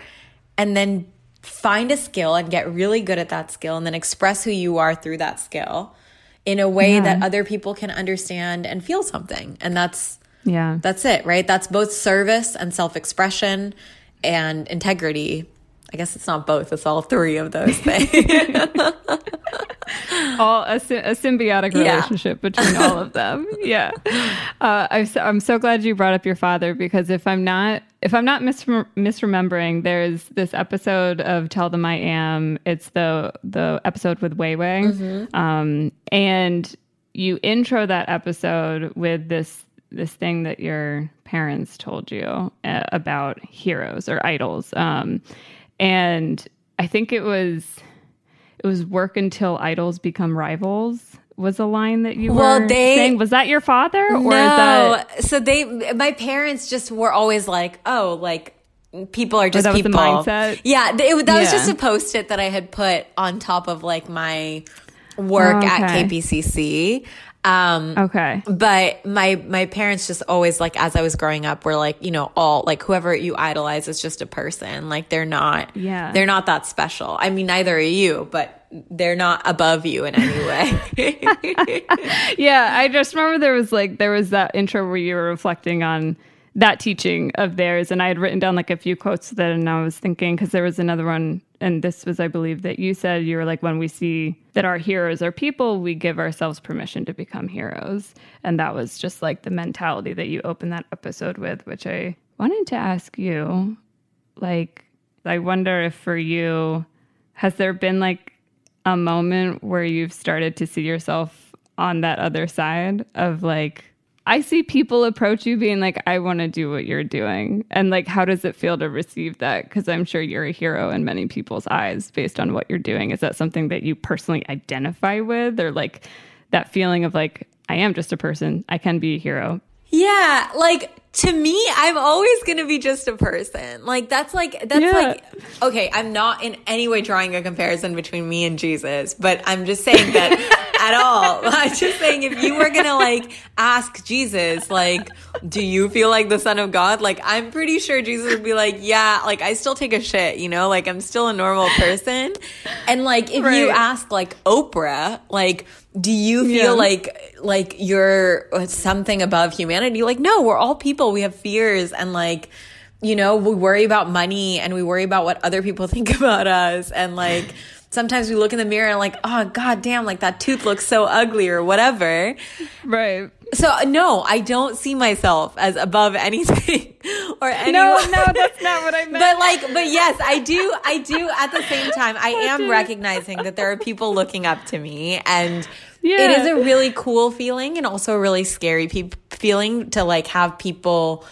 and then find a skill and get really good at that skill and then express who you are through that skill in a way that other people can understand and feel something. And that's Yeah. that's it, right? That's both service and self-expression and integrity. I guess it's not both, it's all three of those things. all a, a symbiotic Yeah. relationship between all of them. Yeah, uh, I'm so, I'm so glad you brought up your father because if I'm not if I'm not mis- misremembering, there's this episode of Tell Them I Am. It's the the episode with Wei Wei, Mm-hmm. um, and you intro that episode with this this thing that your parents told you uh, about heroes or idols, um, and I think it was it was work until idols become rivals was a line that you Well, were they- saying was that your father or no, is that so they, my parents just were always like, oh, like people are just that was the people. mindset? Yeah, th- it, that was just a post it that I had put on top of like my work at oh, Okay. KPCC. Um, okay. but my my parents just always like as I was growing up were like you know all like whoever you idolize is just a person. Like they're not Yeah. they're not that special. I mean neither are you but they're not above you in any way. Yeah i just remember there was like there was that intro where you were reflecting on that teaching of theirs. And I had written down like a few quotes that, and I was thinking because there was another one, and this was, I believe, that you said you were like, when we see that our heroes are people, we give ourselves permission to become heroes. And that was just like the mentality that you opened that episode with, which I wanted to ask you. Like, I wonder if for you, has there been like a moment where you've started to see yourself on that other side of like, I see people approach you being like, I want to do what you're doing. And like, how does it feel to receive that? Because I'm sure you're a hero in many people's eyes based on what you're doing. Is that something that you personally identify with or like that feeling of like, I am just a person, I can be a hero? Yeah. Like, to me, I'm always going to be just a person. Like that's like that's yeah. like okay, I'm not in any way drawing a comparison between me and Jesus, but I'm just saying that at all. I'm just saying if you were to like ask Jesus like do you feel like the son of God? Like I'm pretty sure Jesus would be like, "Yeah, like I still take a shit, you know? Like I'm still a normal person." And like if right. you ask like Oprah, like do you feel yeah. like like you're something above humanity like no we're all people we have fears and like you know we worry about money and we worry about what other people think about us and like sometimes we look in the mirror and like oh god damn like that tooth looks so ugly or whatever. Right. So uh, no i don't see myself as above anything or anyone. no no that's not what i meant. but like but yes i do i do at the same time i am recognizing that there are people looking up to me and yeah. it is a really cool feeling and also a really scary pe- feeling to like have people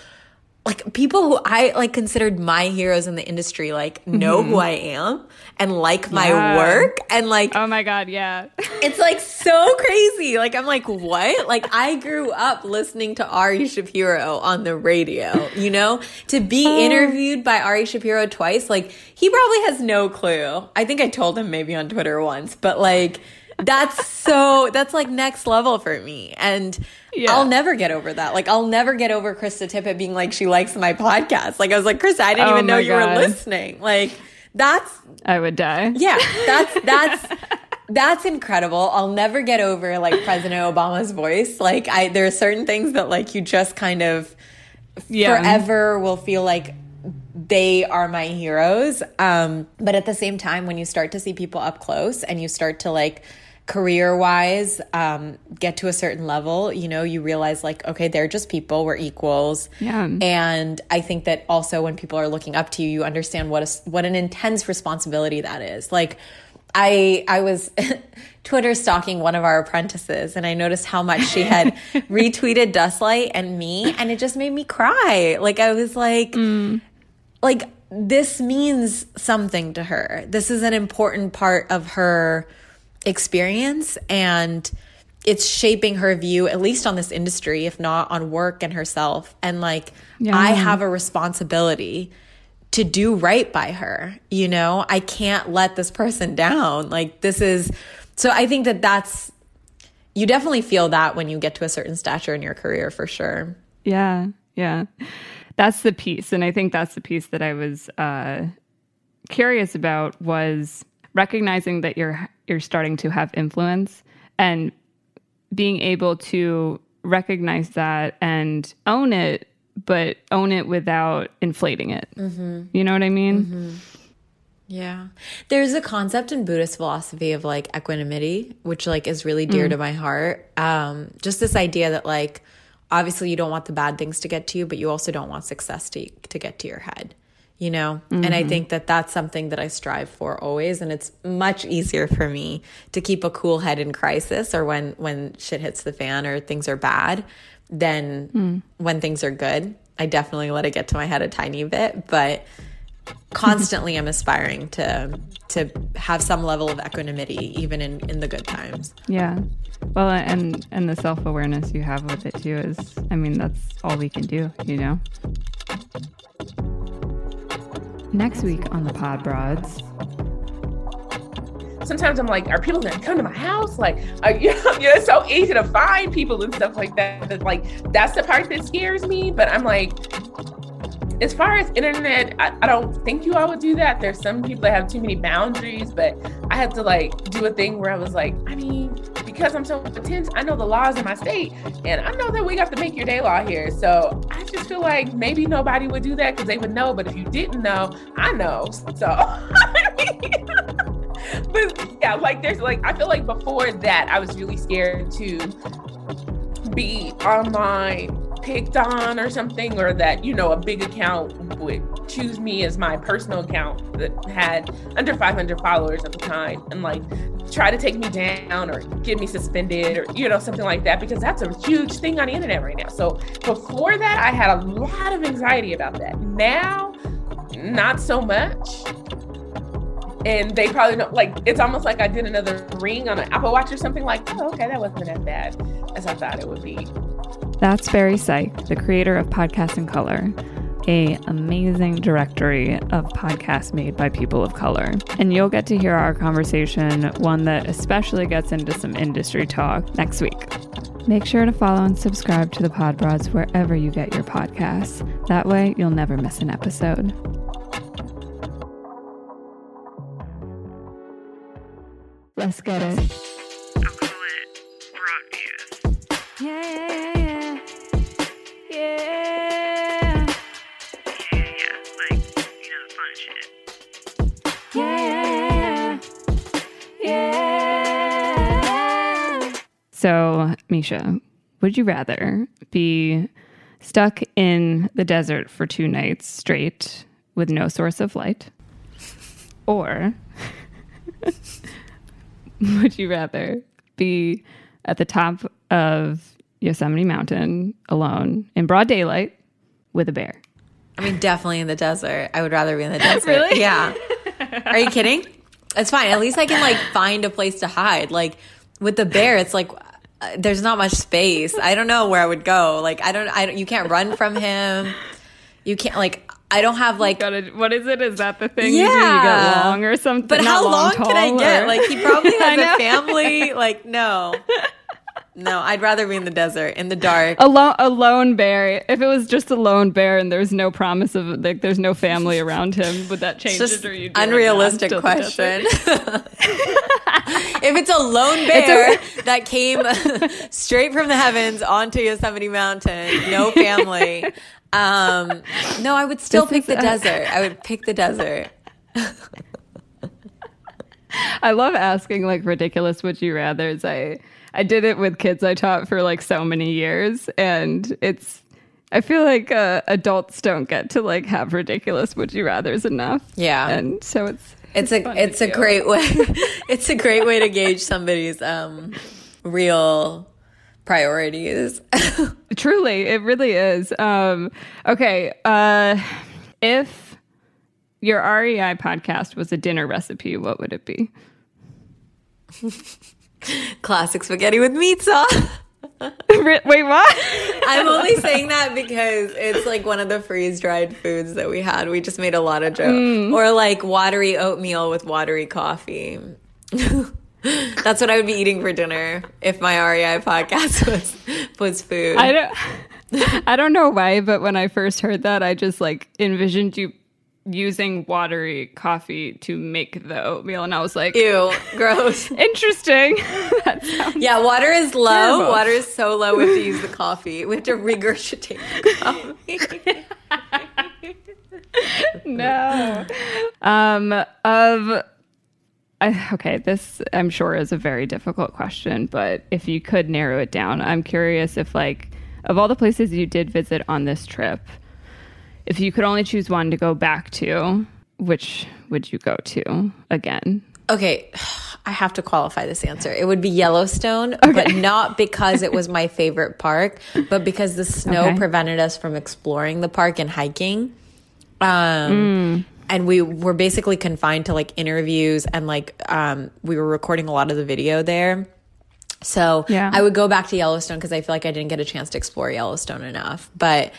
like people who I like considered my heroes in the industry like know mm-hmm. who I am and like my yeah. work and like oh my god yeah it's like so crazy like I'm like what like I grew up listening to Ari Shapiro on the radio you know to be oh. interviewed by Ari Shapiro twice like he probably has no clue I think I told him maybe on Twitter once but like that's so that's like next level for me and yeah. I'll never get over that. Like I'll never get over Krista Tippett being like she likes my podcast. Like I was like, Krista, I didn't oh even know you God. were listening. Like that's I would die. Yeah. That's that's that's incredible. I'll never get over like President Obama's voice. Like I there are certain things that like you just kind of yeah. forever will feel like they are my heroes. Um, but at the same time, when you start to see people up close and you start to like career wise um, get to a certain level you know you realize like okay they're just people we're equals. Yeah. And i think that also when people are looking up to you you understand what a, what an intense responsibility that is. Like i i was twitter stalking one of our apprentices and i noticed how much she had retweeted dustlight and me and it just made me cry. Like i was like mm. like this means something to her. This is an important part of her experience and it's shaping her view at least on this industry if not on work and herself. And like yeah. i have a responsibility to do right by her you know? I can't let this person down. Like this is so i think that that's you definitely feel that when you get to a certain stature in your career for sure. Yeah yeah. That's the piece and i think that's the piece that i was uh curious about was recognizing that you're you're starting to have influence and being able to recognize that and own it but own it without inflating it mm-hmm. you know what i mean mm-hmm. yeah there's a concept in buddhist philosophy of like equanimity which like is really dear mm. to my heart um just this idea that like obviously you don't want the bad things to get to you but you also don't want success to, to get to your head you know mm-hmm. and i mm-hmm. think that that's something that i strive for always and it's much easier for me to keep a cool head in crisis or when when shit hits the fan or things are bad than mm. when things are good i definitely let it get to my head a tiny bit but constantly i'm aspiring to to have some level of equanimity even in in the good times yeah well and and the self-awareness you have with it too is i mean that's all we can do you know Next week on the Pod Broads. Sometimes I'm like, are people gonna come to my house? Like, you know, it's so easy to find people and stuff like that. That like that's the part that scares me. But I'm like, as far as internet, I, I don't think you all would do that. There's some people that have too many boundaries, but I had to like do a thing where I was like, I mean, because I'm so intense, I know the laws in my state, and I know that we got to make your day law here. So I just feel like maybe nobody would do that because they would know. But if you didn't know, I know. So. but yeah, like there's like I feel like before that I was really scared to be online picked on or something, or that, you know, a big account would choose me as my personal account that had under 500 followers at the time and like try to take me down or get me suspended or, you know, something like that, because that's a huge thing on the internet right now. So before that, I had a lot of anxiety about that. Now, not so much and they probably don't like it's almost like I did another ring on an Apple Watch or something like, oh, okay, that wasn't as bad as I thought it would be. That's Barry Syke, the creator of Podcast in Color, a amazing directory of podcasts made by people of color. And you'll get to hear our conversation, one that especially gets into some industry talk next week. Make sure to follow and subscribe to the Pod Broads wherever you get your podcasts. That way, you'll never miss an episode. Let's get it. Yeah, So, Misha, would you rather be stuck in the desert for two nights straight with no source of light? Or would you rather be at the top of Yosemite Mountain alone in broad daylight with a bear? I mean, definitely in the desert. I would rather be in the desert. Really? Yeah. Are you kidding? It's fine. At least I can like find a place to hide. Like with the bear, it's like there's not much space. I don't know where I would go. Like I don't. I don't. You can't run from him. You can't like. I don't have like. Got it. What is it? Is that the thing you do? You get Yeah. long or something? But Not how long, tall, can I get? or- Like he probably has a family. Like no, no. I'd rather be in the desert in the dark. A, lo- a lone bear. If it was just a lone bear and there's no promise of like there's no family around him, would that change just it or you unrealistic question. if it's a lone bear that came straight from the heavens onto Yosemite Mountain, no family, um, no, I would still This pick the a- desert. I would pick the desert. I love asking like ridiculous would you rather's. I I did it with kids I taught for like so many years, and it's. I feel like uh, adults don't get to like have ridiculous would you rather's enough. Yeah. and so it's It's fun a it's a do. great way. it's a great way to gauge somebody's um, real priorities. Truly, it really is. Um, okay, uh, if your REI podcast was a dinner recipe, what would it be? Classic spaghetti with meat sauce. Wait, what? I'm only saying that because it's like one of the freeze dried foods that we had. We just made a lot of jokes. Mm. Or like watery oatmeal with watery coffee. That's what I would be eating for dinner if my REI podcast was was food. I don't. I don't know why, but when I first heard that, I just like envisioned you using watery coffee to make the oatmeal, and I was like, Ew, gross. interesting. that Yeah, water is low. Terrible. Water is so low we have to use the coffee. We have to regurgitate the coffee. no. Um, of I, okay, this I'm sure is a very difficult question, but if you could narrow it down, I'm curious if like of all the places you did visit on this trip, if you could only choose one to go back to, which would you go to again? Okay, I have to qualify this answer. It would be Yellowstone, but not because it was my favorite park, but because the snow Okay. prevented us from exploring the park and hiking. Um, And we were basically confined to like interviews and like um, we were recording a lot of the video there. So Yeah. I would go back to Yellowstone because I feel like I didn't get a chance to explore Yellowstone enough. But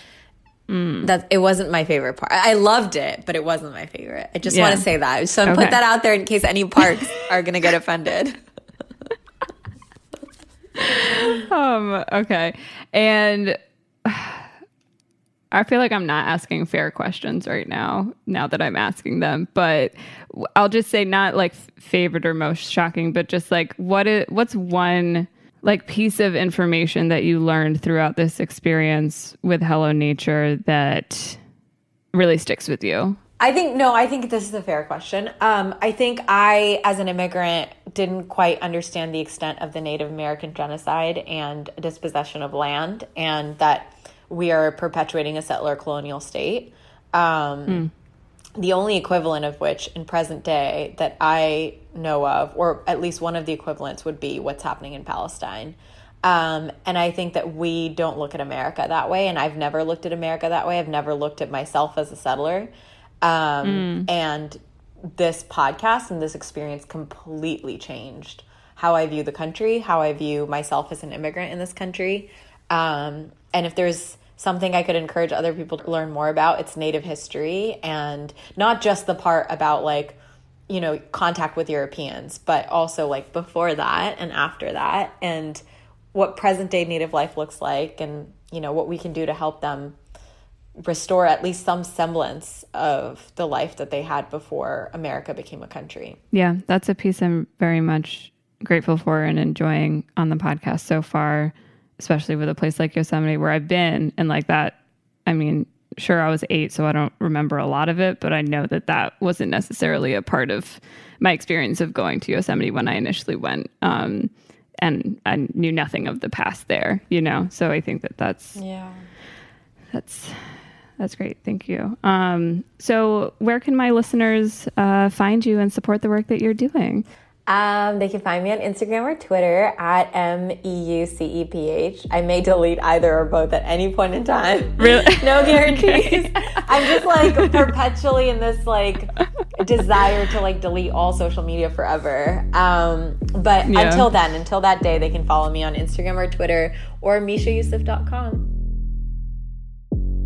that it wasn't my favorite part. I loved it, but it wasn't my favorite. I just Yeah. want to say that. So Okay. put that out there in case any parks are going to get offended. Um, okay. And I feel like I'm not asking fair questions right now, now that I'm asking them. But I'll just say not like favorite or most shocking, but just like what is what's one like piece of information that you learned throughout this experience with Hello Nature that really sticks with you? I think no, I think this is a fair question. Um, I think I, as an immigrant, didn't quite understand the extent of the Native American genocide and dispossession of land, and that we are perpetuating a settler colonial state. Um, mm. The only equivalent of which in present day that I know of, or at least one of the equivalents, would be what's happening in Palestine. Um, and I think that we don't look at America that way. And I've never looked at America that way. I've never looked at myself as a settler. Um, mm. And this podcast and this experience completely changed how I view the country, how I view myself as an immigrant in this country. Um, and if there's something I could encourage other people to learn more about, it's Native history and not just the part about like, you know, contact with Europeans, but also like before that and after that, and what present day Native life looks like, and you know, what we can do to help them restore at least some semblance of the life that they had before America became a country. Yeah, that's a piece I'm very much grateful for and enjoying on the podcast so far, especially with a place like Yosemite where I've been and like that. I mean, sure, I was eight, so I don't remember a lot of it, but I know that that wasn't necessarily a part of my experience of going to Yosemite when I initially went. Um, and I knew nothing of the past there, you know? So I think that that's, yeah, that's that's great. Thank you. Um, so, where can my listeners uh, find you and support the work that you're doing? Um, they can find me on Instagram or Twitter at M E U C E P H. I may delete either or both at any point in time. Really? no guarantees. I'm just like perpetually in this like desire to like delete all social media forever. Um, but yeah. until then, until that day, they can follow me on Instagram or Twitter or MishaEuceph.com.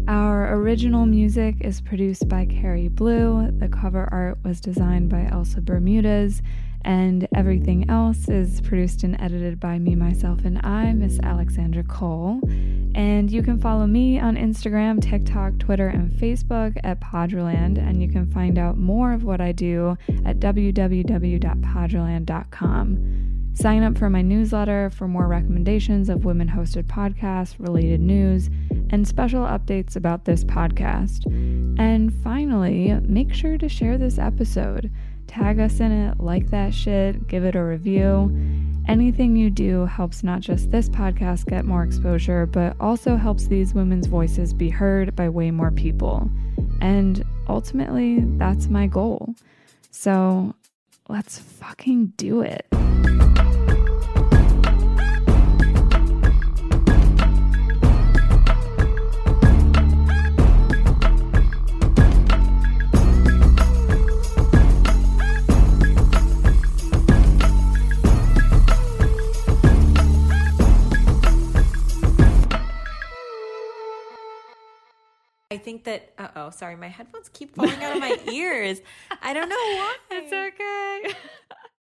Our original music is produced by Kerry Blu. The cover art was designed by Elsa Bermudez, and everything else is produced and edited by me, myself, and I, Miss Alexandra Cole. And you can follow me on Instagram, TikTok, Twitter, and Facebook at Poddraland, and you can find out more of what I do at www.poddraland.com. Sign up for my newsletter for more recommendations of women hosted podcasts, related news, and special updates about this podcast. And finally, make sure to share this episode. Tag us in it, like that shit, give it a review. Anything you do helps not just this podcast get more exposure, but also helps these women's voices be heard by way more people. And ultimately, that's my goal. So let's fucking do it. Think that, uh oh, sorry, my headphones keep falling out of my ears. I don't know why. It's okay.